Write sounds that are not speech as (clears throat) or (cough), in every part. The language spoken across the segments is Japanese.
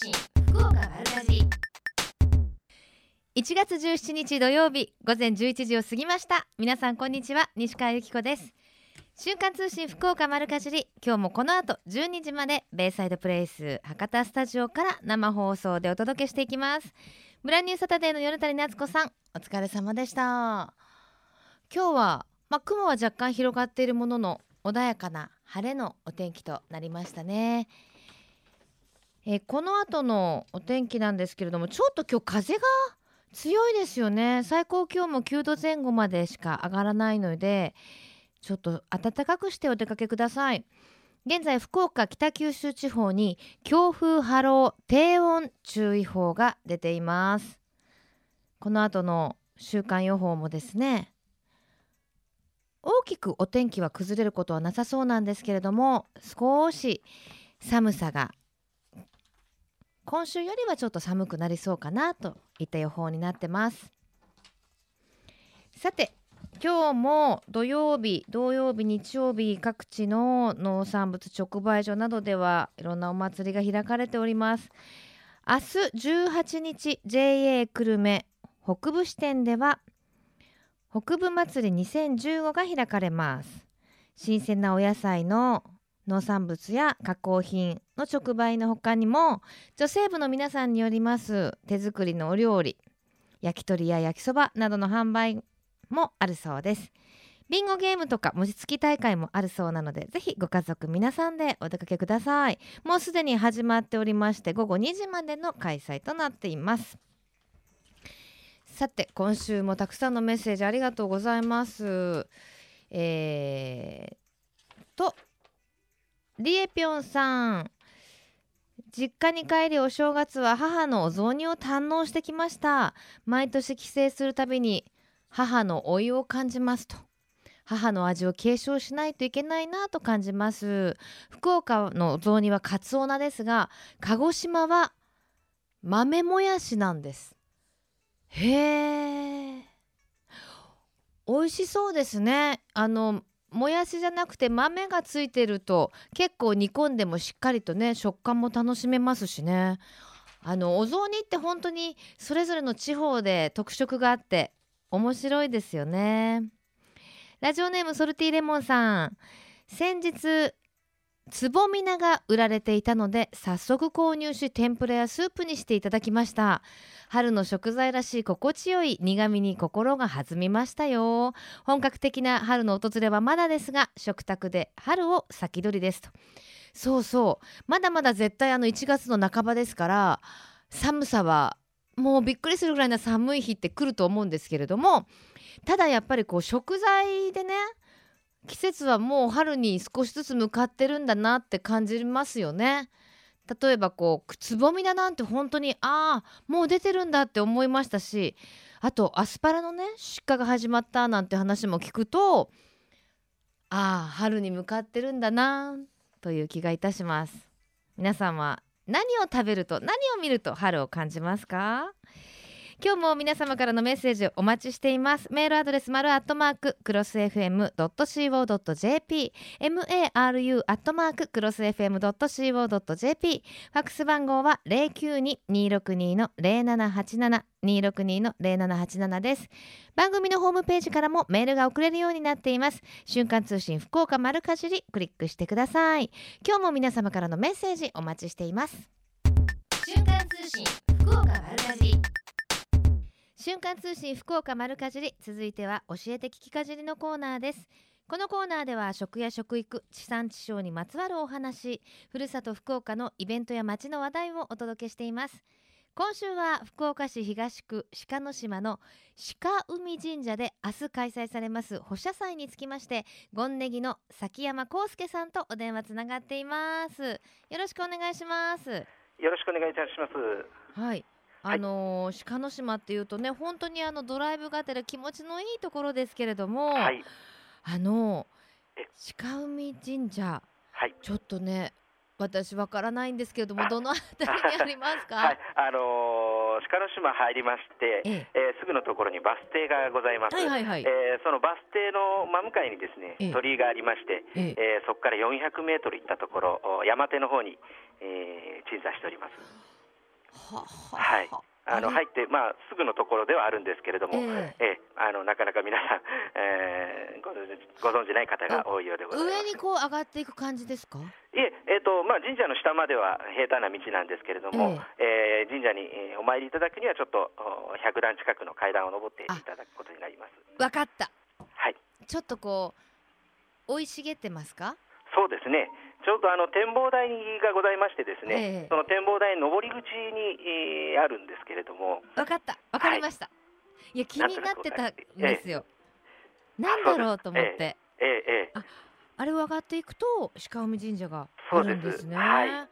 信福岡丸かじ1月17日土曜日午前11時を過ぎました。皆さんこんにちは西川由紀子です。瞬間通信福岡丸かじり。今日もこの後12時までベイサイドプレイス博多スタジオから生放送でお届けしていきます。ブランニューサタデーの米谷夏子さんお疲れ様でした。今日はまあ、雲は若干広がっているものの穏やかな晴れのお天気となりましたね。えーこの後のお天気なんですけれどもちょっと今日風が強いですよね。最高気温も9度前後までしか上がらないのでちょっと暖かくしてお出かけください。現在福岡北九州地方に強風波浪低温注意報が出ています。この後の週間予報もですね大きくお天気は崩れることはなさそうなんですけれども少し寒さが今週よりはちょっと寒くなりそうかなといった予報になってます。さて今日も土曜日土曜日日曜日各地の農産物直売所などではいろんなお祭りが開かれております。明日18日 JA 久留米北部支店では北部祭り2015が開かれます。新鮮なお野菜の農産物や加工品の直売の他にも女性部の皆さんによります手作りのお料理焼き鳥や焼きそばなどの販売もあるそうです。ビンゴゲームとか餅つき大会もあるそうなのでぜひご家族皆さんでお出かけください。もうすでに始まっておりまして午後2時までの開催となっています。さて今週もたくさんのメッセージありがとうございます。えー、とリエピョンさん。実家に帰りお正月は母のお雑煮を堪能してきました。毎年帰省するたびに母の老いを感じますと。母の味を継承しないといけないなと感じます。福岡のお雑煮はカツオナですが鹿児島は豆もやしなんです。へえ美味しそうですね。あのもやしじゃなくて豆がついてると結構煮込んでもしっかりとね食感も楽しめますしね。あのお雑煮って本当にそれぞれの地方で特色があって面白いですよね。ラジオネームソルティレモンさん。先日つぼみなが売られていたので早速購入し天ぷらやスープにしていただきました。春の食材らしい心地よい苦味に心が弾みましたよ。本格的な春の訪れはまだですが食卓で春を先取りですと。そうそう。まだまだ絶対あの1月の半ばですから寒さはもうびっくりするぐらいな寒い日って来ると思うんですけれどもただやっぱりこう食材でね季節はもう春に少しずつ向かってるんだなって感じますよね。例えばこうつぼみだなんて本当にああもう出てるんだって思いましたしあとアスパラのね出荷が始まったなんて話も聞くとああ春に向かってるんだなという気がいたします皆さんは何を食べると何を見ると春を感じますか？今日も皆様からのメッセージお待ちしています。メールアドレス丸アットマーククロス FM.co.jp maru アットマーククロス FM.co.jp ファックス番号は092-262の0787 262の0787です。番組のホームページからもメールが送れるようになっています。瞬間通信福岡丸かじりクリックしてください。今日も皆様からのメッセージお待ちしています。瞬間通信福岡丸かじり。瞬間通信福岡丸かじり続いては教えて聞きかじりのコーナーですこのコーナーでは食や食育地産地消にまつわるお話ふるさと福岡のイベントや街の話題をお届けしています今週は福岡市東区鹿の島の鹿海神社で明日開催されます保社祭につきましてゴンネギの崎山康介さんとお電話つながっていますよろしくお願いしますよろしくお願いいたします。はい。あのー鹿の島っていうとね本当にあのドライブがてら気持ちのいいところですけれども、はい、あのえ。鹿海神社はい、ちょっとね私わからないんですけれどもあ。どのあたりにありますか、(laughs) はい、あのー鹿の島入りまして、ええ。ーすぐのところにバス停がございます。はいはいはい。えーそのバス停の真向かいにですね、ええ。鳥居がありまして、ええ。えーそこから400メートル行ったところ、お山手の方に、えー鎮座しております。はい。あの入って、まあ、すぐのところではあるんですけれども、ええ。えあのなかなか皆さん、えーごご存じない方が多いようでございます。上にこう上がっていく感じですか？いええーとまあ、神社の下までは平坦な道なんですけれども、えー神社にえーお参りいただくにはちょっとお100段近くの階段を登っていただくことになります。わかった。はい。ちょっとこう生い茂ってますか？そうですね。ちょうどあの展望台がございましてですね、ええ。その展望台の上り口に、えーあるんですけれども、わかった。わかりました、い、や気になってたんですよ、なんだろうと思って、ええええあれを上がっていくと鹿海神社があるんですね。はい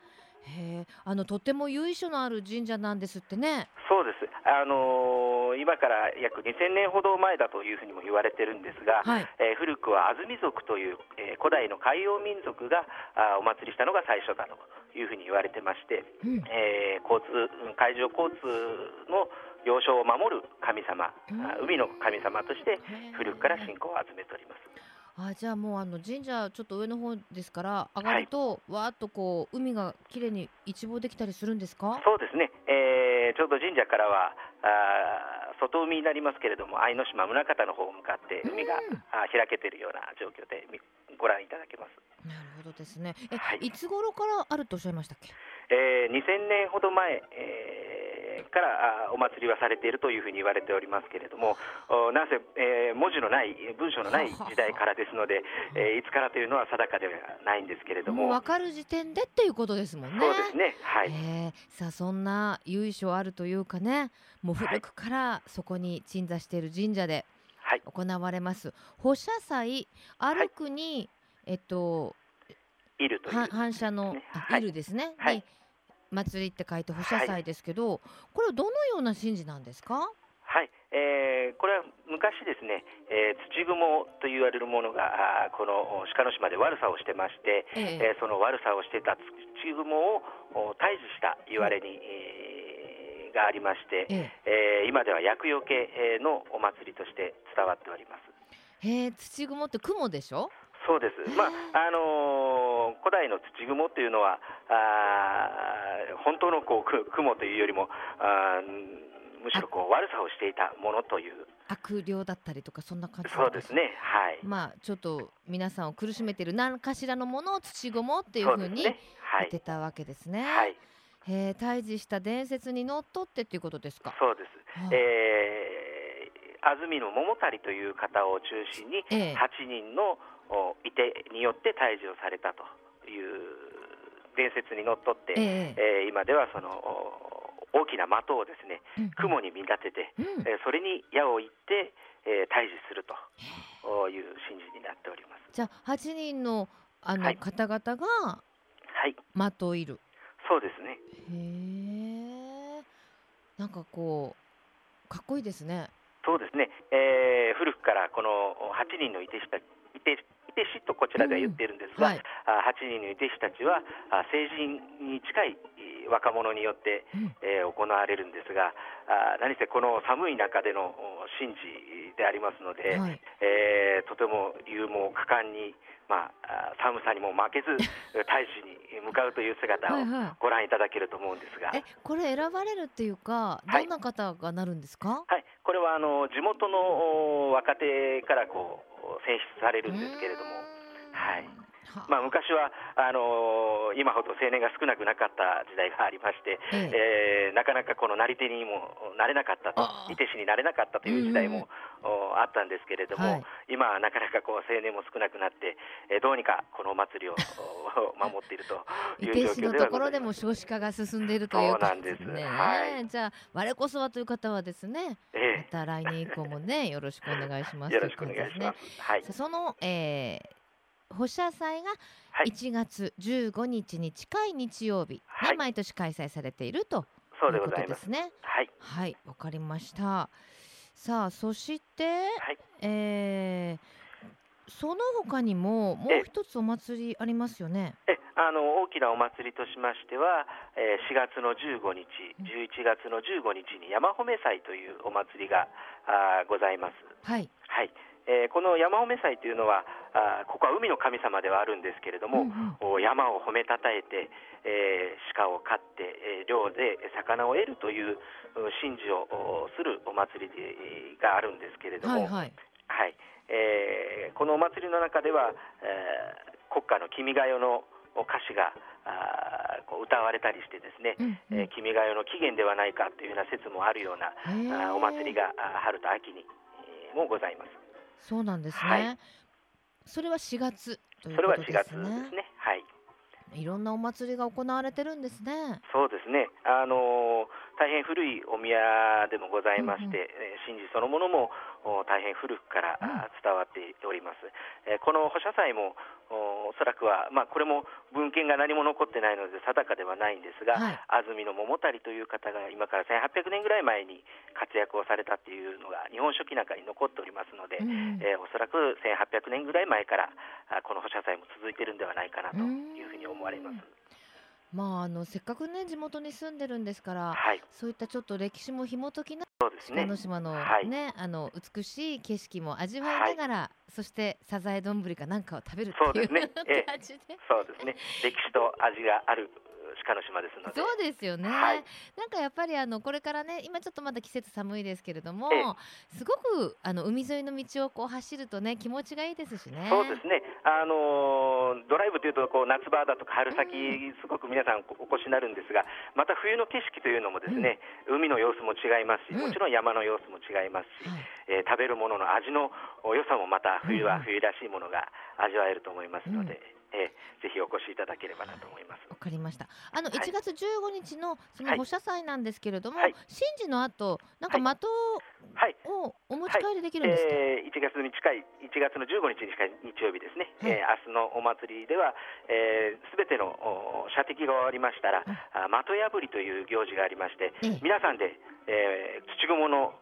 へえあのとても由緒のある神社なんですってね。そうです。あのー今から約2000年ほど前だというふうにも言われてるんですが、はい。えー古くは安住族という、えー古代の海洋民族があーお祭りしたのが最初だというふうに言われてまして、うん。えー交通海上交通の要衝を守る神様、うん。あ海の神様として古くから信仰を集めております。あじゃあもうあの神社ちょっと上の方ですから上がると、わーっとこう海が綺麗に一望できたりするんですか？そうですね、えーちょうど神社からはあー外海になりますけれども愛の島宗像の方を向かって海が、うん。あー開けているような状況でみご覧いただけます。なるほどですね。え、はい。い、つ頃からあるとおっしゃいましたっけ？えー2000年ほど前、えーからお祭りはされているというふうに言われておりますけれども、おなんせ、えー文字のない、文章のない時代からですので、えーいつからというのは定かではないんですけれども、分かる時点でっていうことですもんね。そうですね、はい、えーさあそんな由緒あるというかねもう古くからそこに鎮座している神社ではい、行われます。歩社祭歩くに、えっといるというは反射のはい。いるですね、はい。に祭りって書いて歩社祭ですけど、これはどのような神事なんですか？はい、えーこれは昔ですね、えー土雲と言われるものがこの鹿の島で悪さをしてまして、ええ。えーその悪さをしてた土雲をお退治した言われに、えーがありまして、ええ。ー今では厄除けえーのお祭りとして伝わっております。えへえ土雲って雲でしょ？そうです、まああのー古代の土雲というのはあー本当のこうく雲というよりもあーむしろこう悪さをしていたものという。悪霊だったりとかそんな感じそうですね。はい。まあちょっと皆さんを苦しめている何かしらのものを土雲っていうふうにそうですね。はい。言ってたわけですね。はい。へえ退治した伝説にのっとってっていうことですか？そうです、はあ。えー、安住の桃谷という方を中心にええ。8人のおいてによって退治をされたという伝説にのっとって、えええー今ではそのお大きな的をですねうん雲に見立てて、うんえーそれに矢を射って、えー退治するという神事になっております。じゃあ8人のあの、はい方々がはい、的をいる。そうですね。へえ。なんかこうかっこいいですね。そうですね、えー古くからこの8人のいてしたいていて師とこちらでは言っているんですが、うんはいあ8人のいて師たちはあ成人に近いえー若者によって、うんえー行われるんですがあ何せこの寒い中でのお神事でありますので、はい。えーとても勇猛果敢に、まあ、あ寒さにも負けず (laughs) 大使に向かうという姿をはいはいご覧いただけると思うんですが。えこれ選ばれるっていうかはいどんな方がなるんですか？はい、これはあの地元のお若手からこう選出されるんですけれども、はい。は (laughs) まあ、昔はあの今ほど青年が少なくなかった時代がありまして、ええ。ーなかなかこのなり手にもなれなかったといて師になれなかったという時代も、おあったんですけれども、はい。今はなかなかこう青年も少なくなって、えーどうにかこのお祭りをお (laughs) 守っていると伊いう状況ではころでもございます。少子化が進んでいるということですね。はい。じゃあ我こそはという方はですねまえ。た来年以降もねよろしくお願いしますえよろしくお願いします。はい。その、えー、保社祭がはい1月15日に近い日曜日にはい毎年開催されているということです。ね。はい、はい、わかりました。さあ、そして、はいえーその他にももう一つお祭りありますよね。えあの大きなお祭りとしましては、えー4月の15日、11月の15日に山褒め祭というお祭りがあーございます。はい。はいえーこの山褒め祭というのはあーここは海の神様ではあるんですけれども、うんうん。お山を褒めたたえて、えー鹿を飼って、えー猟ので魚を得るというう神事をおするお祭りでがあるんですけれども、はいはい。はい。えーこのお祭りの中では、えー国家の君が代の歌詞があーこう歌われたりしてですね、うんうん。えー君が代の起源ではないかというような説もあるようなあーお祭りが春と秋に、えーもございます。そうなんですね、はい。それは4月というそれは4ことです月ですね。ね。はい。いろんなお祭りが行われてるんですね。そうですね、あのー大変古いお宮でもございまして、うんうん。えー神事そのものもお大変古くから、伝わっております。えーこの保社祭もおおそらくは、まあ、これも文献が何も残ってないので定かではないんですが、はい安住の桃足という方が今から1800年ぐらい前に活躍をされたっていうのが日本書紀なんかに残っておりますので、うんえーおそらく1800年ぐらい前からあこの保社祭も続いているんではないかなというふうに思われます。まああのせっかくね地元に住んでるんですからはい、そういったちょっと歴史も紐解きなそうですね鹿。の島のはいね、あの美しい景色も味わいながら、そしてサザエ丼かなんかを食べるっていうそうですねええ (laughs) 感じで。そうですね。歴史と味がある鹿の島ですので。そうですよね、はい。なんかやっぱりあのこれからね今ちょっとまだ季節寒いですけれども、ええ。すごくあの海沿いの道をこう走るとね気持ちがいいですしね。そうですね。あのードライブというとこう夏場だとか春先すごく皆さんお越しになるんですが、また冬の景色というのもですね、海の様子も違いますし、うん。もちろん山の様子も違いますし、はい。えー食べるものの味の良さもまた冬うんうん。は冬らしいものが味わえると思いますので、うんえーぜひお越しいただければなと思います。わかりました。あのはい。1月15日のそのはい。保社祭なんですけれども、はい。神事の後なんか的はい。をお持ち帰りできるんですか、えー1月に近い1月の15日に近い日曜日ですね、はい。えー明日のお祭りではすべ、全てのお射的が終わりましたら、あ的破りという行事がありまして、ええ。皆さんで、えー土蜘の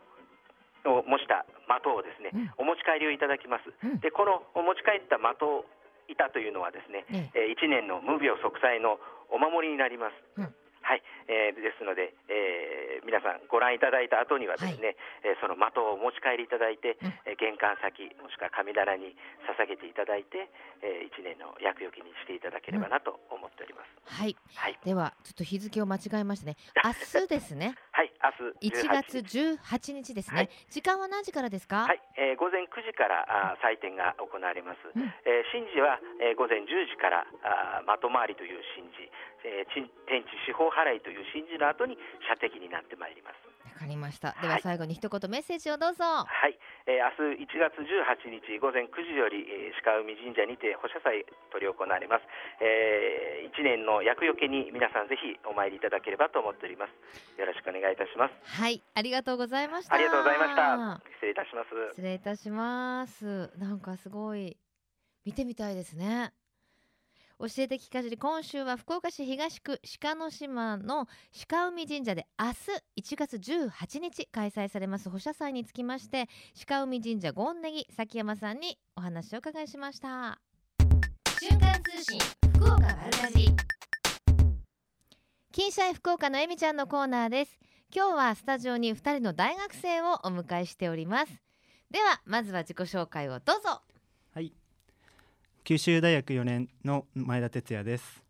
を模した的をですね、うん。お持ち帰りをいただきます。うん。でこのお持ち帰った的板というのはですね、ええ1年の無病息災のお守りになります。うんはい、えーですので、えー皆さんご覧いただいた後にはですね、えーその的をお持ち帰りいただいて、うん。えー玄関先もしくは神棚に捧げていただいて、え1年の厄除けにしていただければなと思っております。はい。はい、ではちょっと日付を間違えましたね。(laughs) 明日ですね。はい、明日1 18月日。18日ですね、はい。時間は何時からですか、はい、えー午前9時からあー祭典が行われます。うん。えー神事は、えー午前10時からあー的回りという神事、えー天地四方払いという神事の後に射的になってまいります。わかりましたいでは最後に一言メッセージをどうぞはい、えー明日1月18日午前9時より、えー鹿海神社にて保社祭執り行われます。え1年の厄除けに皆さんぜひお参りいただければと思っております。よろしくお願いいたします。はいありがとうございましたありがとうございました。失礼いたします。失礼いたしますなんかすごい見てみたいですね教えて聞かじり今週は福岡市東区鹿の島の鹿海神社で明日1月18日開催されます保社祭につきまして鹿海神社ゴンネギ崎山さんにお話を伺いしました。瞬間通信福岡丸かじり金シャイ福岡のえみちゃんのコーナーです。今日はスタジオに2人の大学生をお迎えしております。ではまずは自己紹介をどうぞ。はい。九州大学4年の前田哲也です。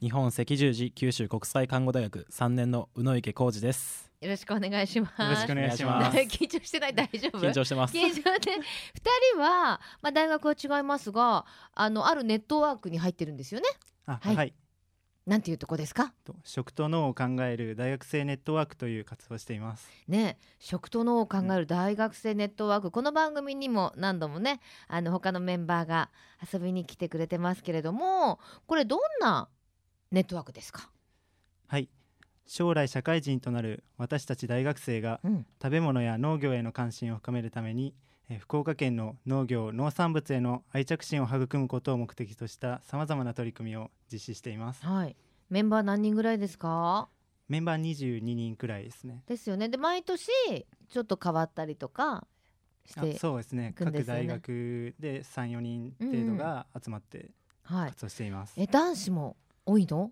日本赤十字九州国際看護大学3年の宇野池浩二です。よろしくお願いします。よろしくお願いします。(laughs) 緊張してない？大丈夫？緊張してます。緊張で2人は、まあ、大学は違いますがあのあるネットワークに入ってるんですよね。あ、はい。はい。なんていうとこですか？と食と脳を考える大学生ネットワークという活動をしています。ね食と脳を考える大学生ネットワーク、この番組にも何度もねあの他のメンバーが遊びに来てくれてますけれどもこれどんなネットワークですか、はい。将来社会人となる私たち大学生がうん、食べ物や農業への関心を深めるために、えー福岡県の農業農産物への愛着心を育むことを目的としたさまざまな取り組みを実施しています。はい。メンバー何人ぐらいですか？メンバー22人くらいですね。ですよね。で毎年ちょっと変わったりとかしあてそうですね。各大学で34人程度が集まってはい。活動しています、え男子も多いの？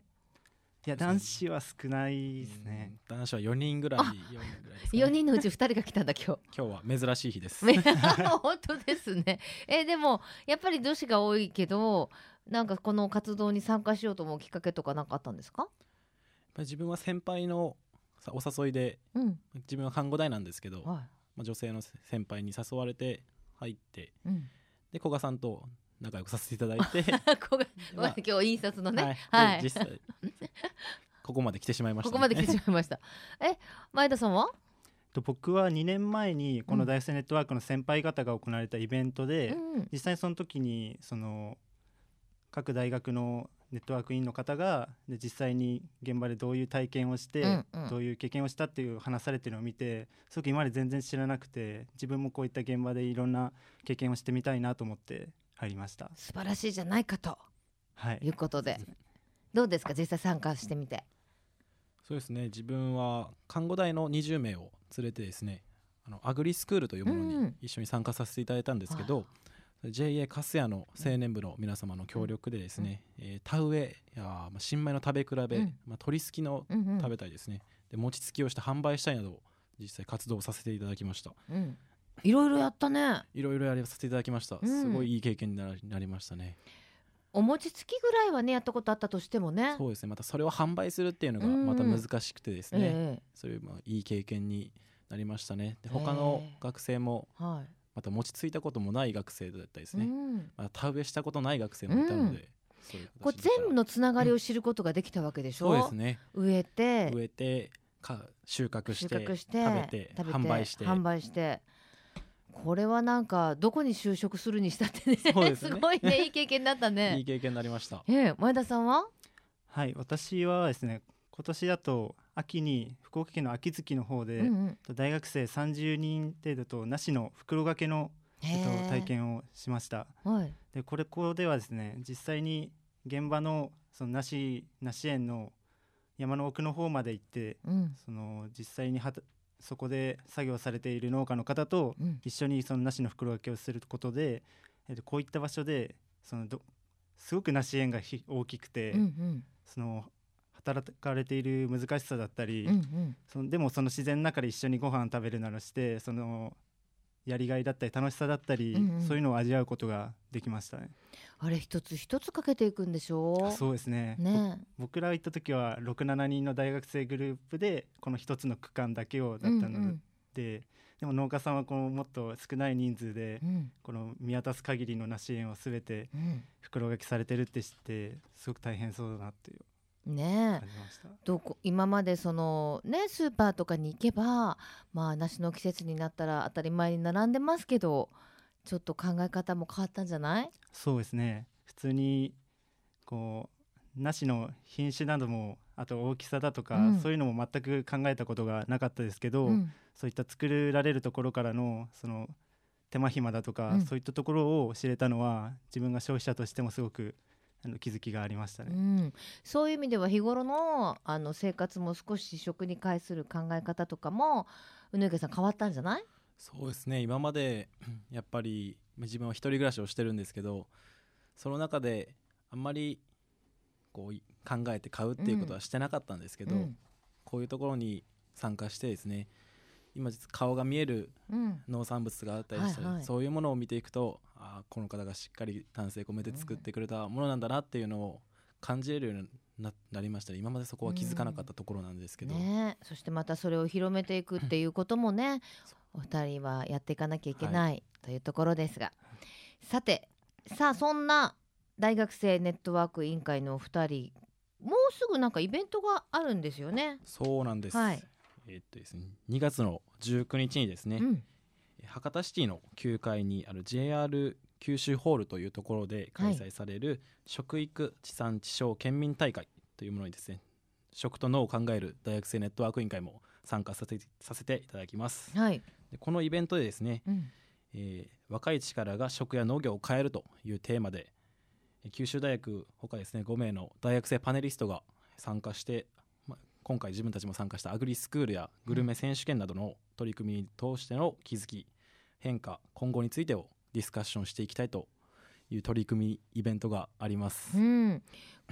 いや男子は少ないですね。うん男子は4人ぐらいあ4人ぐらいです、ね、4人のうち2人が来たんだ今日。今日は珍しい日です。め (laughs) 本当ですね。えでもやっぱり女子が多いけどなんかこの活動に参加しようと思うきっかけとか何かあったんですか？ぱり自分は先輩のさお誘いでうん。自分は看護大なんですけど、まはあ、女性の先輩に誘われて入っていうん。で古賀さんと仲良くさせていただいて。(laughs) まあ今日印刷のね。はい。はい。で実際 (laughs) ここまで来てしまいました、ここまで来てしまいました。(laughs) え前田さんは？と僕は2年前にこの大学生ネットワークの先輩方が行われたイベントで、うん。実際その時にその各大学のネットワーク員の方がで実際に現場でどういう体験をして、うんうん。どういう経験をしたっていう話されてるのを見てすごく今まで全然知らなくて自分もこういった現場でいろんな経験をしてみたいなと思って入りました。素晴らしいじゃないかとはい。いうことでどうですか？実際参加してみて。そうですね。自分は看護大の20名を連れてですねあのアグリスクールというものうん。に一緒に参加させていただいたんですけど、JA カスヤの青年部の皆様の協力でですね、えー田植えや、まあ、新米の食べ比べ、うん。まあ、鳥すきのうんうん。食べたいですね、で餅つきをして販売したいなど実際活動させていただきました。うん。いろいろやったね。いろいろやらせていただきました、うん。すごいいい経験になりなりましたねお餅つきぐらいはねやったことあったとしてもね。そうですね。またそれを販売するっていうのがうん。また難しくてですね、えそういうまあいい経験になりましたね。で他の学生もまた餅ついたこともない学生だったりですね、うん。まあ、田植えしたことない学生もいたので、そういう形これでした。全部のつながりを知ることができたわけでしょ、そうですね。植えて。植えてか収穫し収て穫して食べて販売して。販売してこれはなんかどこに就職するにしたってね。そうですね。ごいねいい経験だったね。いい経験になりました。ええ前田さんは？はい私はですね今年だと秋に福岡県の秋月の方で、うんうん。大学生30人程度となしの袋掛けの、えっと体験をしました。はい。でこれここではですね実際に現場のその梨梨園の山の奥の方まで行ってうん。その実際にはたそこで作業されている農家の方とうん。一緒にその梨の袋掛けをすることで、えっとこういった場所でそのどすごく梨園がひ大きくて、うんうん。その働かれている難しさだったり、うんうん。そのでもその自然の中で一緒にご飯食べるなどしてそのやりがいだったり楽しさだったり、うんうん。そういうのを味わうことができましたね。あれ一つ一つかけていくんでしょ？あそうですね。ね。ぼ僕ら行った時は67人の大学生グループでこの一つの区間だけをだったので、うんでも農家さんはこのもっと少ない人数でうん。この見渡す限りの梨園を全てうん。袋掛けされてるって知ってすごく大変そうだなっていうね。どこ今までそのねスーパーとかに行けばまあ梨の季節になったら当たり前に並んでますけどちょっと考え方も変わったんじゃない？そうですね。普通にこう梨の品種などもあと大きさだとか、うん。そういうのも全く考えたことがなかったですけど、うん。そういった作られるところからのその手間暇だとか、うん。そういったところを知れたのは自分が消費者としてもすごくあの気づきがありましたうね。ん、そういう意味では日頃のあの生活も少し食に関する考え方とかもうぬけさん変わったんじゃない？そうですね。今まで (clears throat) やっぱりまあ自分は一人暮らしをしてるんですけどその中であんまりこうい考えて買うっていうことはしてなかったんですけど、うん。こういうところに参加してですね今実顔が見えるうん。農産物があったりしたり、はいはい。そういうものを見ていくとあーこの方がしっかり丹精込めて作ってくれたものなんだなっていうのを感じれるようにななりましたね。今までそこは気づかなかったところなんですけど、ねえ。そしてまたそれを広めていくっていうこともねお二人はやっていかなきゃいけない、というところですが。さてさあそんな大学生ネットワーク委員会のお二人もうすぐなんかイベントがあるんですよね。そうなんです、はいえーっとですね2月の19日にですね、うん。博多シティの9階にある JR 九州ホールというところで開催される食育地産地消県民大会というものにですね食と農を考える大学生ネットワーク委員会も参加させてさせていただきます。はい、でこのイベントでですね、うん。えー若い力が食や農業を変えるというテーマでえー九州大学ほかですね5名の大学生パネリストが参加して、まあ、今回自分たちも参加したアグリスクールやグルメ選手権などの取り組みに通しての気づき変化今後についてをディスカッションしていきたいという取り組みイベントがあります。うん、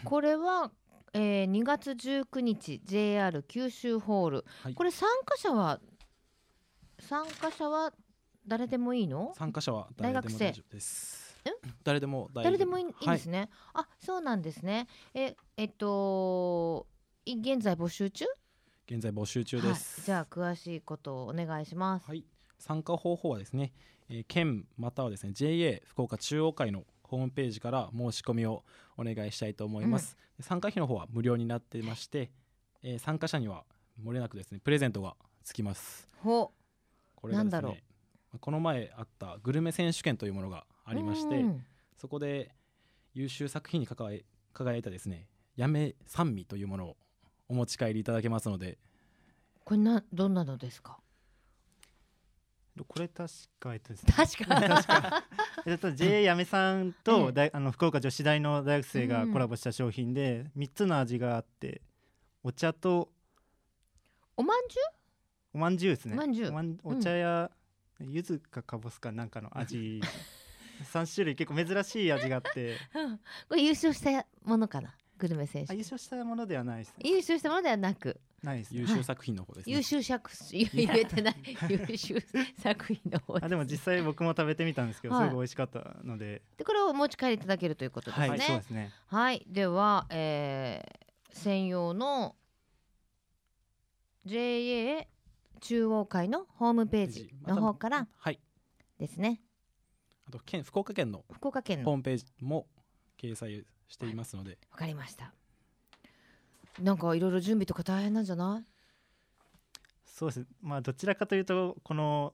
これは、えー、2月19日 JR 九州ホール、はい。これ参加者は参加者は誰でもいいの？参加者は大丈夫です。誰でも誰でもいい,、い。いんはいですね。あそうなんですね。ええっと現在募集中？現在募集中です、はい、じゃあ詳しいことをお願いします、はい、参加方法はですね、えー県またはですね JA 福岡中央会のホームページから申し込みをお願いしたいと思います、で参加費の方は無料になっていまして、えー参加者には漏れなくですねプレゼントがつきます。ほ。これがですねこの前あったグルメ選手権というものがありましてうん。そこで優秀作品に輝い輝いたですねやめ三味というものをお持ち帰りいただけますので。これなどんなのですか？これ確かえっとですね。確か。確 (laughs) かえっと JA やめさんええと大あの福岡女子大の大学生がうん。コラボした商品で3つの味があってお茶とおまんじゅおまんじゅうですね。おまんじゅう。おんお茶や柚子かかぼすかなんかの味。(laughs) 3種類結構珍しい味があって。うこれ優勝したものかな？グルメ選手。あ優勝したものではないですね。優秀したものではなく。ないですね。優秀作品の方ですね、優秀作言えてない。優秀作品の方あでも実際僕も食べてみたんですけど、はい。すごい美味しかったので。でこれをお持ち帰りいただけるということですね。はいそうですね。はい、では、えー専用の JA 中央会のホームページ。の方からはい。ですね。あと県福岡県の福岡県の。ホームページも掲載していますので、わかりました。なんかいろいろ準備とか大変なんじゃない？そうです。まあどちらかというとこの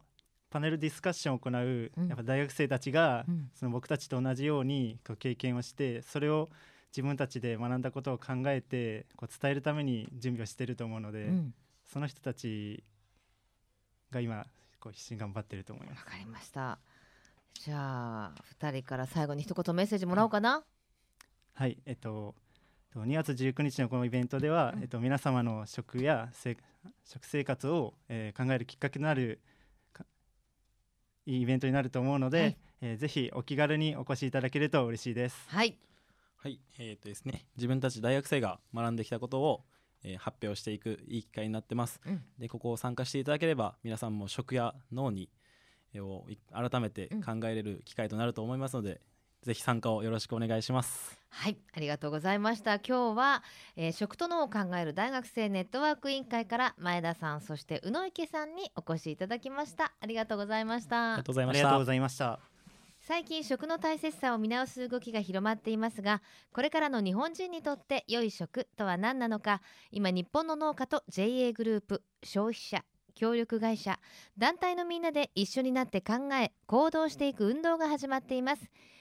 パネルディスカッションを行う、うん。やっぱ大学生たちが、うん。その僕たちと同じようにこう経験をしてそれを自分たちで学んだことを考えてこう伝えるために準備をしていると思うので、うん。その人たちが今こう必死に頑張っていると思います。わかりました。じゃあ2人から最後に一言メッセージもらおうかな、はいえっとと2月19日のこのイベントでは、うん。えっと、皆様の食やせ食生活を、えー考えるきっかけとなるかいいイベントになると思うので、はい。えーぜひお気軽にお越しいただけると嬉しいです。はい。はいえーとですね、自分たち大学生が学んできたことを、えー発表していくいい機会になってます。うん。でここを参加していただければ皆さんも食や脳に、えーをい改めて考えれる機会となると思いますので、ぜひ参加をよろしくお願いします。はい、ありがとうございました。今日は、えー食と脳を考える大学生ネットワーク委員会から前田さん、そして宇野池さんにお越しいただきました。ありがとうございましありたがとう。ございましたありがとうご。ざいました。最近食の大切さを見直す動きが広まっていますがこれからの日本人にとって良い食とは何なのか今日本の農家と JA グループ消費者協力会社団体のみんなで一緒になって考え行動していく運動が始まっています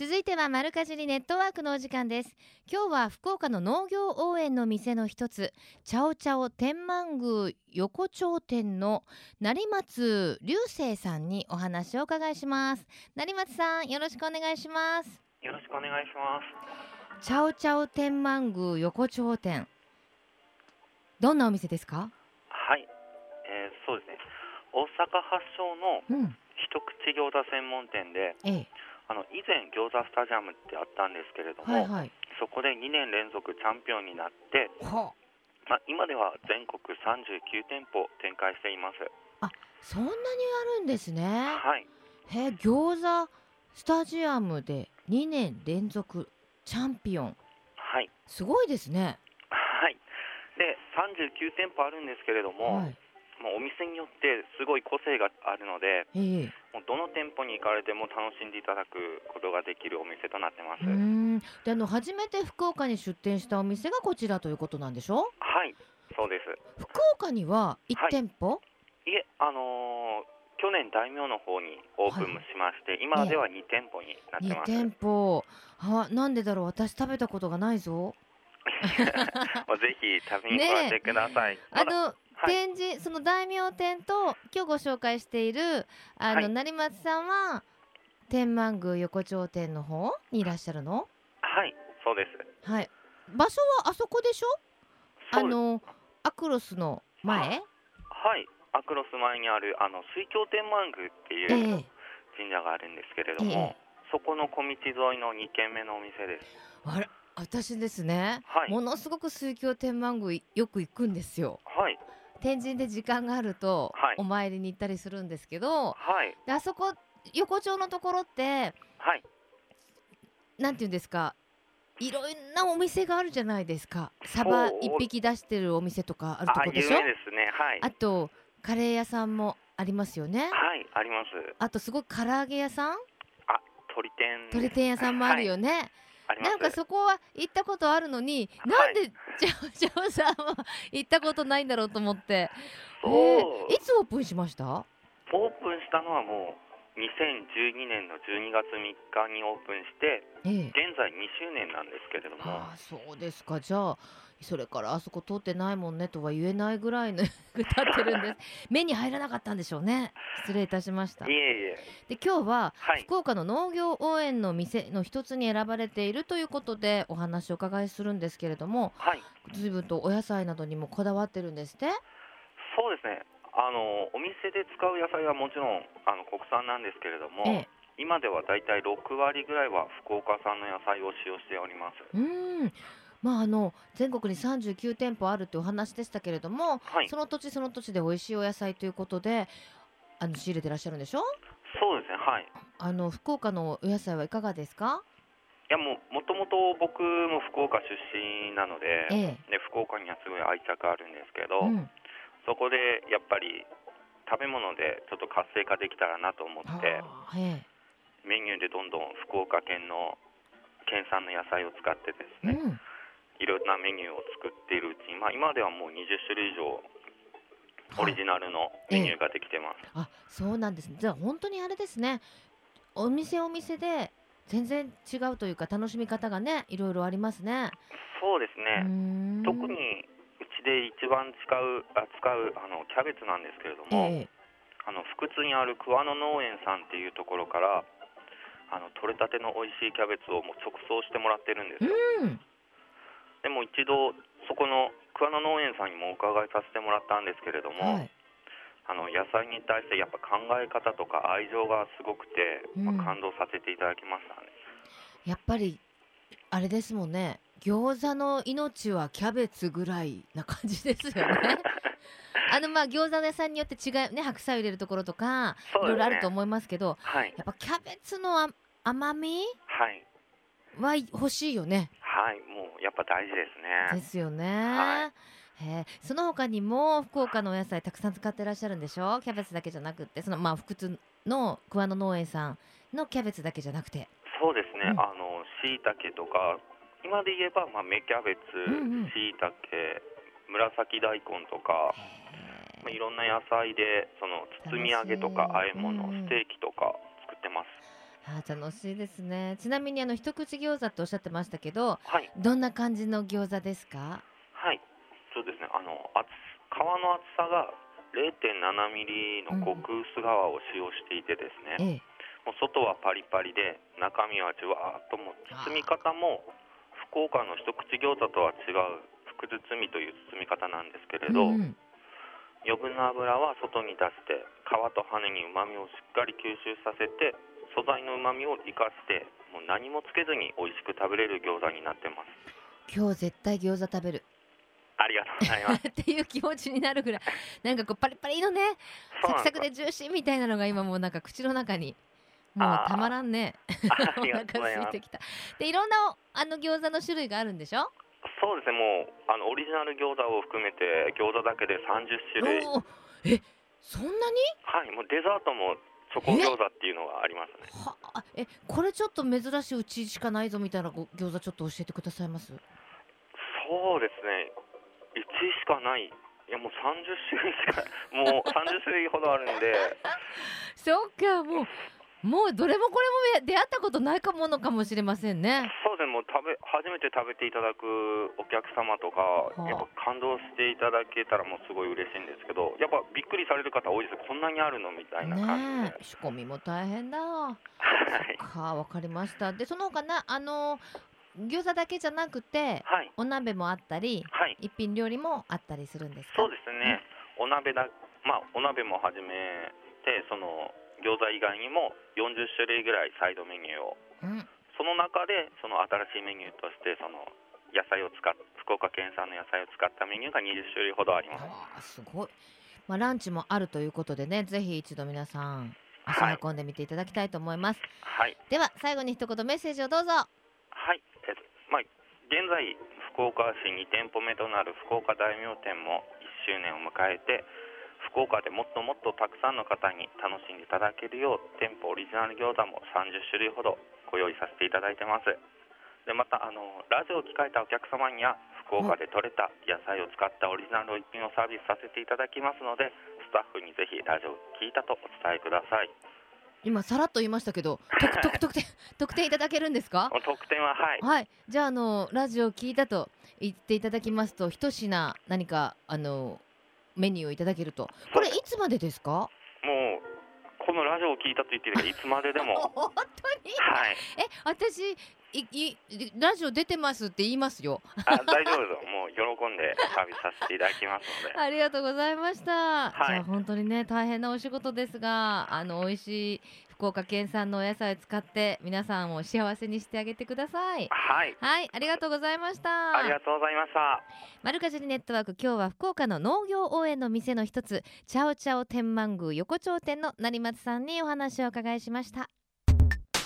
続いては丸かじりネットワークのお時間です。今日は福岡の農業応援の店の一つチャオチャオ天満宮横丁店の成松流星さんにお話をお伺いします。成松さんよろしくお願いします。よろしくお願いします。チャオチャオ天満宮横丁店。どんなお店ですか？はい、えーそうですね。大阪発祥のうん。一口餃子専門店で、ええあの以前餃子スタジアムってあったんですけれども、はいはい。そこで2年連続チャンピオンになって、はまあ、今では全国39店舗展開しています。そんなにあるんですね。はい、へえ餃子スタジアムで2年連続チャンピオン。はい、すごいですね。はい。で、39店舗あるんですけれども、はいもうお店によってすごい個性があるので、ええ。もうどの店舗に行かれても楽しんでいただくことができるお店となってます。うーん。であの初めて福岡に出店したお店がこちらということなんでしょ？はい、そうです。福岡には1はい店舗、い。え、あのー去年大名の方にオープンしまして、今では2店舗になって2ます。店舗。あなんでだろう？私食べたことがないぞ。(laughs) まあぜひ食べに来てください。まだあの、はい。展示その大名店と今日ご紹介しているあの、はい。成松さんは天満宮横丁店の方にいらっしゃるの？はい、そうです。はい。場所はあそこでしょ？あのアクロスの前？はい、アクロス前にあるあの水郷天満宮ってえいうえ神社があるんですけれども、そこの小道沿いの2軒目のお店です。あれ私ですね、はい。ものすごく水郷天満宮よく行くんですよ。はい、天神で時間があると、はい。お参りに行ったりするんですけどはい、であそこ横丁のところってはい、なんていうんですかいろんなお店があるじゃないですか。サバ一匹出してるお店とかあるとあ、こでしょ？有名ですね。はい、あとカレー屋さんもありますよね。はい、あります。あとすごい唐揚げ屋さん？あ、鳥天。鶏天屋さんもあるよね、あります。なんかそこは行ったことあるのに、はい。なんでジャジャオさんは行ったことないんだろうと思って、えーいつオープンしました？オープンしたのはもう2012年の12月3日にオープンして、ええ。現在2周年なんですけれども、ああそうですか。じゃあそれからあそこ通ってないもんねとは言えないぐらいの (laughs) 経ってるんです。目に入らなかったんでしょうね。失礼いたしました。いえいえ、で今日ははい、福岡の農業応援の店の一つに選ばれているということでお話をお伺いするんですけれどもはい、随分とお野菜などにもこだわってるんですって？そうですね。あのお店で使う野菜はもちろんあの国産なんですけれども、ええ。今ではだいたい6割ぐらいは福岡産の野菜を使用しております。うーんまああの全国に39店舗あるというお話でしたけれども、はい。その土地その土地で美味しいお野菜ということであの仕入れてらっしゃるんでしょ？そうですね。はい。いあの福岡のお野菜はいかがですか？やもうもともと僕も福岡出身なので、ええ。で福岡にはすごい愛着あるんですけど、うん。そこでやっぱり食べ物でちょっと活性化できたらなと思ってえメニューでどんどん福岡県の県産の野菜を使ってですね、えうんいろんなメニューを作っているうちに、まあ、今ではもう20種類以上オリジナルのメニューができてます。あそうなんですね。じゃあ本当にあれですね。お店お店で全然違うというか楽しみ方がねいろいろありますね。そうですね、ん。特にうちで一番使う扱うあのキャベツなんですけれども、ええ。あの福津にある桑野農園さんっていうところからあの取れたての美味しいキャベツをもう直送してもらってるんですよ。うんでも一度そこの桑野農園さんにもお伺いさせてもらったんですけれども、はい。あの野菜に対してやっぱ考え方とか愛情がすごくて、まあうん感動させていただきましたね。やっぱりあれですもんね。餃子の命はキャベツぐらいな感じですよね。(laughs) あのまあ餃子の屋さんによって違うね白菜を入れるところとかいろいろあると思いますけどはい。やっぱキャベツのあ甘みはい。は欲しいよねはいもうやっぱ大事ですでね。すよね、はへえ。その他にも福岡のお野菜たくさん使ってらっしゃるんでしょ？キャベツだけじゃなくってそのまあ福津の桑野農園さんのキャベツだけじゃなくて。そうですね。うん。あの椎茸とか今で言えばまあ芽キャベツうんうん、椎茸、紫大根とか。まあ、いろんな野菜でその包み揚げとか和え物、うん。ステーキとか作ってます。あー楽しいですね。ちなみにあの一口餃子っておっしゃってましたけどはい。どんな感じの餃子ですか？はい。そうですね。あの厚皮の厚さが0.7ミリの極薄皮を使用していてですね、ええ。もう外はパリパリで中身はじゅわーっともう包み方も福岡の一口餃子とは違う福包みという包み方なんですけれど、うんうん。余分な油は外に出して皮と羽にうまみをしっかり吸収させて素材のうまみを生かしてもう何もつけずに美味しく食べれる餃子になってます。今日絶対餃子食べる。ありがとうございます。(laughs) っていう気持ちになるぐらいなんかこうパリパリのねサクサクでジューシーみたいなのが今もうなんか口の中にもうたまらんね。あ (laughs) お腹空いてきた。でいろんなあの餃子の種類があるんでしょ？そうですね。もうあのオリジナル餃子を含めて餃子だけで30種類。えそんなに？はい。もうデザートもチョコ餃子っていうのがありますね。はあえこれちょっと珍しいうちしかないぞみたいなご餃子ちょっと教えてくださいます？そうですね。1しかない。いやもう30種類しかもう30種類ほどあるんで。(laughs) そっかもうもうどれもこれも出会ったことないかものかもしれませんね。そうですね、もう食べ初めて食べていただくお客様とか、あ。やっぱ感動していただけたらもうすごい嬉しいんですけど、やっぱびっくりされる方多いですこんなにあるのみたいな感じで。ねえ仕込みも大変だ。はい、かわかりました。でその他なあの餃子だけじゃなくてはい、お鍋もあったりはい、一品料理もあったりするんですか？そうですね、お鍋だ、まあ、お鍋も始めて、その餃子以外にも40種類ぐらいサイドメニューを。うん。その中でその新しいメニューとしてその野菜を使っ福岡県産の野菜を使ったメニューが20種類ほどあります。すごい、まあ、ランチもあるということでねぜひ一度皆さん足はい運んでみていただきたいと思います、はい。では最後に一言メッセージをどうぞ。はい、えっとまあ、現在福岡市2店舗目となる福岡大名店も1周年を迎えて福岡でもっともっとたくさんの方に楽しんでいただけるよう店舗オリジナル餃子も30種類ほどご用意させていただいてます。でまたあのラジオを聞かれたお客様には福岡で採れた野菜を使ったオリジナルの一品をサービスさせていただきますのでスタッフにぜひラジオを聞いたとお伝えください。今さらっと言いましたけど特特特典 (laughs) 特典いただけるんですか？特典ははい。はい。じゃああのラジオを聞いたと言っていただきますと一品何かあのメニューをいただけると。これいつまでですか？もうこのラジオを聞いたと言っているがいつまででも。(laughs) 本当に？はい。え私いいラジオ出てますって言いますよ。あ大丈夫ですもう喜んでサービスさせていただきますので。(laughs) ありがとうございました、はい。じゃあ本当にね大変なお仕事ですがあの美味しい福岡県産のお野菜を使って皆さんを幸せにしてあげてください。はい。はいありがとうございました。ありがとうございました。マルカジリネットワーク今日は福岡の農業応援の店の一つチャオチャオ天満宮横丁店の成松さんにお話をお伺いしました。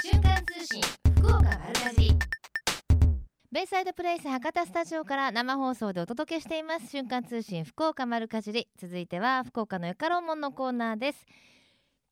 瞬間通信福岡丸かじりベイサイドプレイス博多スタジオから生放送でお届けしています。瞬間通信福岡丸かじり。続いては福岡のよかろうもんのコーナーです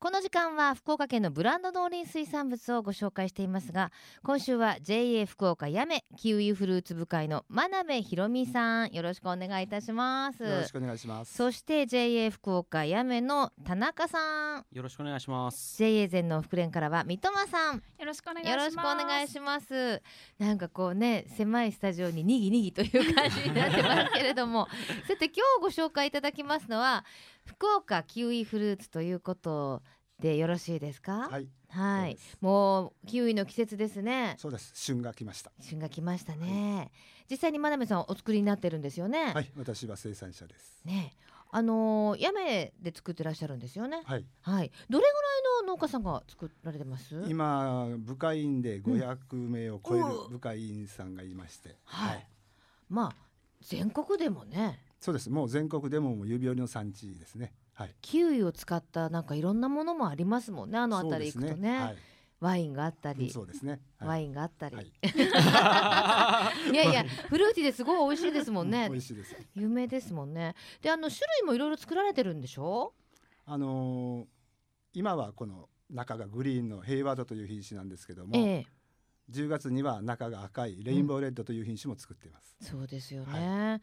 この時間は福岡県のブランド農林水産物をご紹介していますが今週は JA 福岡やめキウイフルーツ部会の真鍋ひろみさんよろしくお願いいたしますよろしくお願いします。そして JA 福岡やめの田中さんよろしくお願いします。JA 全農福連からは三笘さんよろしくお願いします。よろしくお願いします。なんかこうね狭いスタジオににぎにぎという感じになってますけれども (laughs) さて今日ご紹介いただきますのは福岡キウイフルーツということでよろしいですか？はい、はい。そうもうキウイの季節ですね。そうです。旬が来ました。旬が来ましたね、実際に真鍋さんお作りになってるんですよね、はい、私は生産者です。ね。あのー、八女で作ってらっしゃるんですよね？はい、はい。どれぐらいの農家さんが作られてます？今部会員で500名を超えるうん部会員さんがいまして、はい。まあ全国でもねそうです。もう全国でももう指折りの産地ですね。はい。キウイを使ったなんかいろんなものもありますもんね。あの辺り行くとね。はい、ワインがあったり、そうですね。ワはい、インがあったり、はい。(laughs) い、やいやフルーティーですごい美味しいですもんね。美味しいです。有名ですもんね。であの種類もいろいろ作られてるんでしょ？あのー今はこの中がグリーンのヘイワードという品種なんですけども、ええ。10月には中が赤いレインボーレッドという品種も作っています。そうですよね、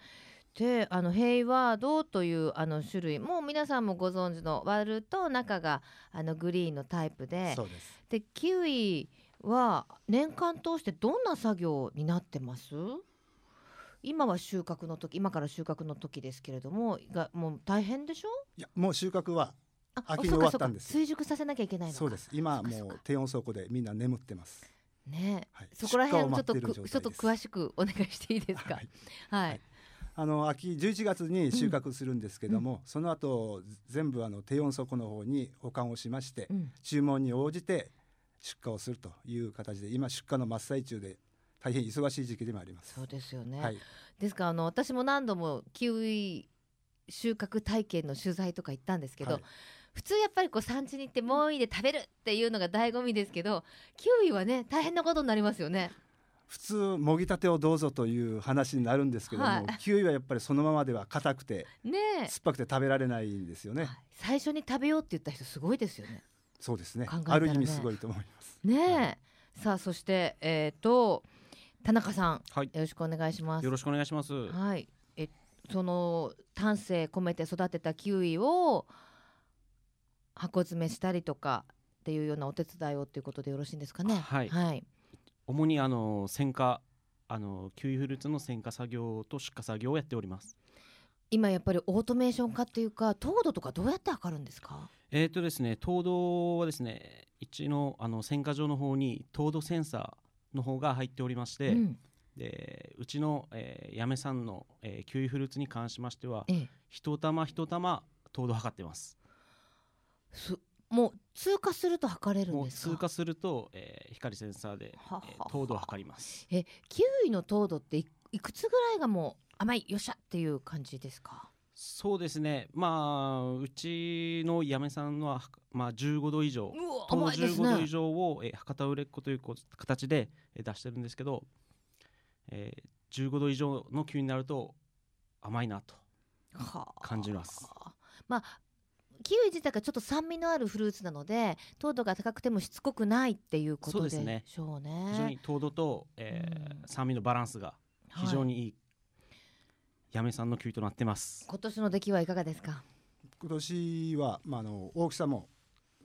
であのヘイワードというあの種類もう皆さんもご存知の割ると中があのグリーンのタイプでそうです。でキウイは年間通してどんな作業になってます？今は収穫の時今から収穫の時ですけれどもがもう大変でしょ？いやもう収穫はあ秋に終わったんです追熟させなきゃいけないそうです。今もう低温倉庫でみんな眠ってます。ね。はい。そこら辺ちょっとちょっと詳しくお願いしていいですか？はい。はい、あの秋11月に収穫するんですけども、その後全部あの低温倉庫の方に保管をしまして、うん。注文に応じて出荷をするという形で今出荷の真っ最中で大変忙しい時期でもあります。そうですよね、はい、ですからあの私も何度もキウイ収穫体験の取材とか行ったんですけど、はい。普通やっぱりこう産地に行ってもういいで食べるっていうのが醍醐味ですけどキウイはね大変なことになりますよね。普通もぎたてをどうぞという話になるんですけども、はいキウイはやっぱりそのままでは硬くてねえ、酸っぱくて食べられないんですよね。はい最初に食べようって言った人すごいですよね。そうですねねある意味すごいと思います。ねえ、はいさあそしてえっ、と田中さん、はいよろしくお願いします。よろしくお願いします。はい、えその丹精込めて育てたキウイを箱詰めしたりとかっていうようなお手伝いをっていうことでよろしいんですかね？はいはい、主にあの選果あのキウイフルーツの選果作業と出荷作業をやっております。今やっぱりオートメーション化っていうか糖度とかどうやって測るんですか？えーとですね、糖度はですね、一のあの選果場の方に糖度センサーの方が入っておりまして、うん、でうちの、えー、八女さんの、えーキウイフルーツに関しましてはええ、一玉一玉糖度測ってます。すもう通過すると測れるんですか？通過すると、えー光センサーで、ははえー糖度を測ります。えキウイの糖度っていいくつぐらいがもう甘いよっしゃっていう感じですか？そうですね。まあうちの嫁さんは、まあ、15度以上。糖度甘いです15度以ね上を、えー博多売れっ子という形で、えー出してるんですけど、えー、15度以上のキウイになると甘いなとはあ。感じます。まあキウイ自体がちょっと酸味のあるフルーツなので糖度が高くてもしつこくないっていうことでそうですね。しょうね非常に糖度と、えーうん。酸味のバランスが非常はいにい。い、嫁さんのキウイとなってます。今年の出来はいかがですか？今年は、まあ、あの大きさも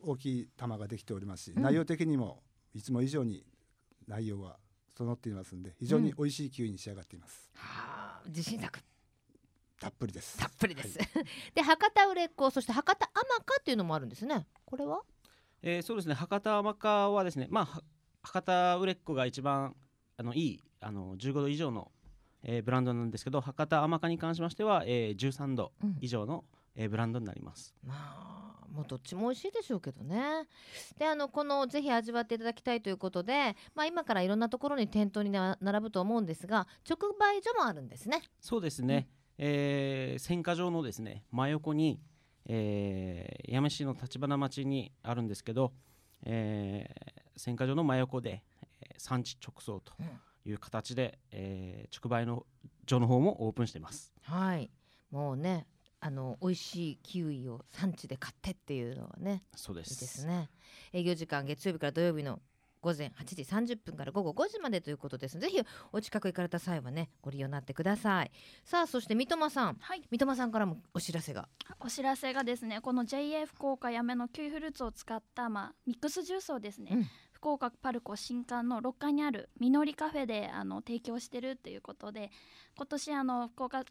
大きい玉ができておりますし、うん。内容的にもいつも以上に内容は整っていますので非常に美味しいキウイに仕上がっています、はあ自信作たっぷりです。たっぷりです、はい。(laughs) で博多売れっ子そして博多甘かっていうのもあるんですね。これは？えーそうですね。博多甘かはですねまあは博多売れっ子が一番あのいいあの15度以上の、えーブランドなんですけど博多甘かに関しましては、えー13度うん。以上の、えーブランドになります。まあもうどっちも美味しいでしょうけどね。であのこのぜひ味わっていただきたいということで、まあ、今からいろんなところに店頭にな並ぶと思うんですが直売所もあるんですね。そうですね、えー選果場のですね真横に、えー八女市の橘町にあるんですけど、えー選果場の真横で、えー産地直送という形で、えー直売の所の方もオープンしてます。はい。もうねあの美味しいキウイを産地で買ってっていうのはねそうでいいですね。営業時間月曜日から土曜日の午前8時30分から午後5時までということです。ぜひお近く行かれた際はねご利用になってください。さあそして三笘さん。はい、三笘さんからもお知らせが。お知らせがですねこの JA 福岡やめのキウイフルーツを使った、まあ、ミックスジュースをですね、うん。福岡パルコ新館の6階にあるみのりカフェであの提供してるということで今年あの福岡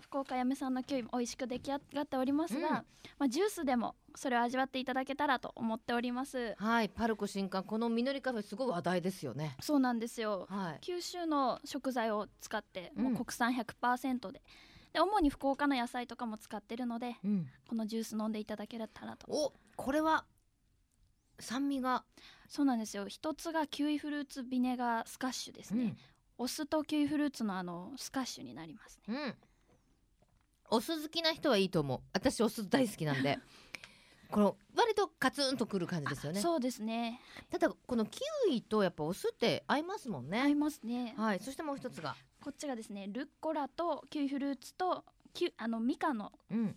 福岡やめさんのキウイ美味しく出来上がっておりますが、うん。まあ、ジュースでもそれを味わっていただけたらと思っております。はいパルコ新館このみのりカフェすごい話題ですよね。そうなんですよ。はい。九州の食材を使って、うん。もう国産100%で。で主に福岡の野菜とかも使ってるのでうん。このジュース飲んでいただけたらと。おこれは酸味が。そうなんですよ。一つがキウイフルーツビネガースカッシュですね、お酢とキウイフルーツのあのスカッシュになりますね。うん、うん、お酢好きな人はいいと思う。私お酢大好きなんで。(laughs) この割とカツンとくる感じですよね。そうですね。ただこのキウイとやっぱお酢って合いますもんね。合いますね。はい。そしてもう一つが。こっちがですねルッコラとキウイフルーツとキウあのミカのうん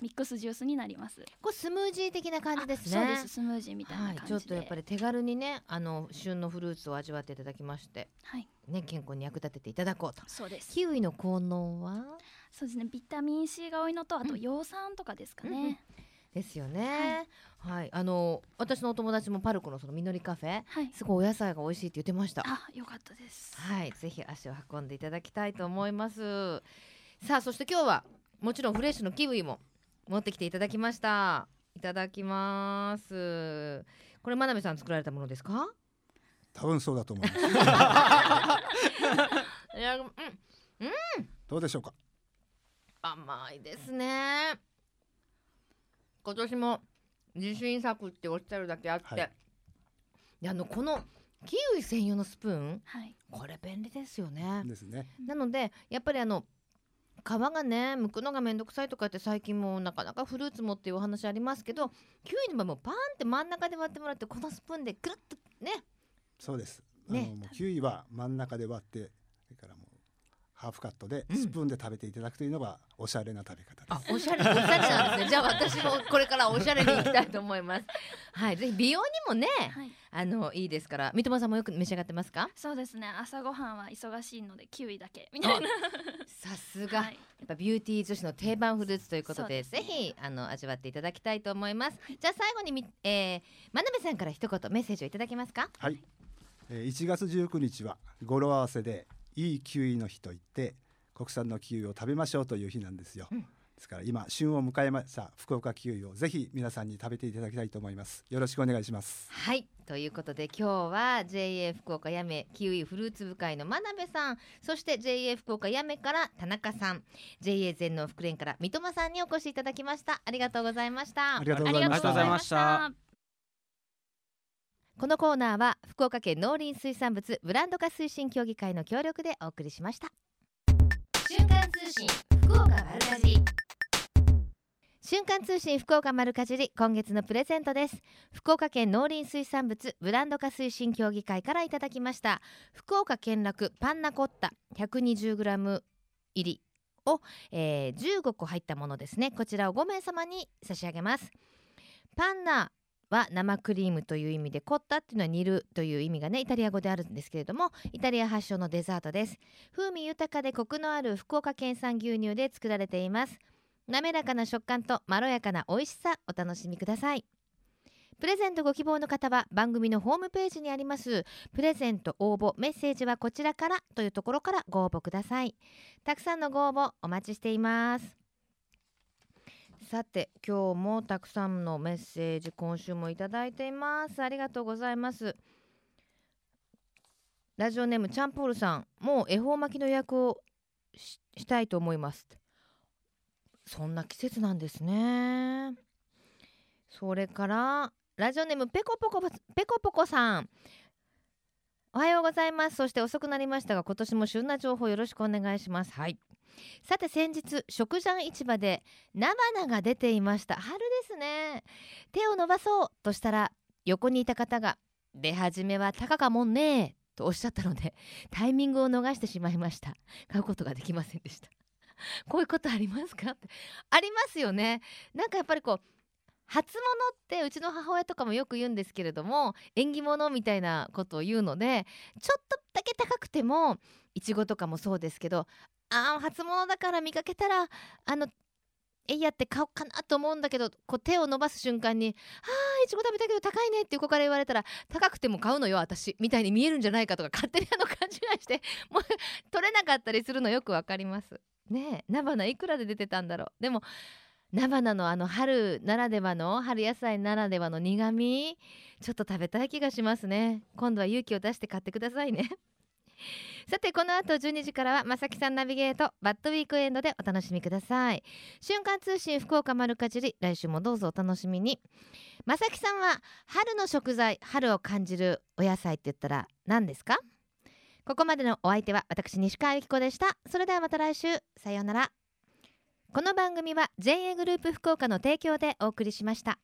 ミックスジュースになります。これスムージー的な感じですね。あそうです。スムージーみたいなはい、感じで、ちょっとやっぱり手軽にねあの旬のフルーツを味わっていただきまして。はい。ね健康に役立てていただこうと。そうです。キウイの効能は？そうですね。ビタミン C が多いのとあとうん。葉酸とかですかうんうん。ね、ですよね。はい、あの私のお友達もパルコのそのみのりカフェはい。すごいお野菜が美味しいって言ってました。あよかったです。はい。ぜひ足を運んでいただきたいと思います。さあそして今日はもちろんフレッシュのキウイも持ってきていただきました。いただきます。これ真鍋さん作られたものですか？多分そうだと思います。(laughs) いやうんどうでしょうか？甘いですね。今年も自信作っておっしゃるだけあって、はい。であのこのキウイ専用のスプーンはい。これ便利ですよね。ですね。なのでやっぱりあの皮がね剥くのがめんどくさいとかって最近もうなかなかフルーツもっていうお話ありますけどキウイの場合もパーンって真ん中で割ってもらってこのスプーンでくるっとね。そうです、ねあのキウイは真ん中で割ってハーフカットでうん。スプーンで食べていただくというのがおしゃれな食べ方です、あおしゃれおしゃれなんですね。じゃあ私もこれからおしゃれに行きたいと思います。(laughs) はい。ぜひ美容にもねはい。あのいいですから。三笘さんもよく召し上がってますか？そうですね朝ごはんは忙しいのでキウイだけみたいな。さすが、はい。やっぱビューティー女子の定番フルーツということでですね。ぜひあの味わっていただきたいと思います、じゃあ最後にみ、えー、真鍋さんから一言メッセージをいただけますか？はい、えー1月19日は語呂合わせでいいキウイの日といって国産のキウイを食べましょうという日なんですよ、うん。ですから今旬を迎えました福岡キウイをぜひ皆さんに食べていただきたいと思います。よろしくお願いします。はい。ということで今日は JA 福岡やめキウイフルーツ部会の真鍋さんそして JA 福岡やめから田中さん JA 全農福連から三笘さんにお越しいただきました。ありがとうございました。ありがとうございましたありがとうございましたこのコーナーは福岡県農林水産物ブランド化推進協議会の協力でお送りしました。瞬間通信福岡丸かじり。瞬間通信福岡丸かじり今月のプレゼントです。福岡県農林水産物ブランド化推進協議会からいただきました。福岡県楽パンナコッタ 120g 入りを、えー15個入ったものですね。こちらを5名様に差し上げます。パンナは生クリームという意味でコッタっていうのは煮るという意味がねイタリア語であるんですけれどもイタリア発祥のデザートです。風味豊かでコクのある福岡県産牛乳で作られています。滑らかな食感とまろやかな美味しさお楽しみください。プレゼントご希望の方は番組のホームページにありますプレゼント応募メッセージはこちらからというところからご応募ください。たくさんのご応募お待ちしています。さて今日もたくさんのメッセージ今週もいただいています。ありがとうございます。ラジオネームチャンポールさん。もう恵方巻きの予約をししたいと思います。そんな季節なんですね。それからラジオネームペコポコペコポコさん。おはようございます。そして遅くなりましたが今年も旬な情報よろしくお願いします。はい。さて先日食ジャン市場で菜花が出ていました。春ですね。手を伸ばそうとしたら横にいた方が出始めは高かもんねとおっしゃったのでタイミングを逃してしまいました。買うことができませんでした。こういうことありますか？って。ありますよね。なんかやっぱりこう初物ってうちの母親とかもよく言うんですけれども縁起物みたいなことを言うのでちょっとだけ高くてもいちごとかもそうですけどあー初物だから見かけたらあのえいやって買おうかなと思うんだけどこう手を伸ばす瞬間に「あーいちご食べたけど高いね」って横から言われたら高くても買うのよ私みたいに見えるんじゃないかとか勝手にあの勘違いしてもう取れなかったりするのよくわかります。ねえ菜花いくらで出てたんだろう。でも菜花のあの春ならではの春野菜ならではの苦味ちょっと食べたい気がしますね。今度は勇気を出して買ってくださいね。さてこの後12時からはまさきさんナビゲートバッドウィークエンドでお楽しみください。瞬間通信福岡丸かじり来週もどうぞお楽しみに。まさきさんは春の食材春を感じるお野菜って言ったら何ですか？ここまでのお相手は私西川由紀子でした。それではまた来週さようなら。この番組は JA グループ福岡の提供でお送りしました。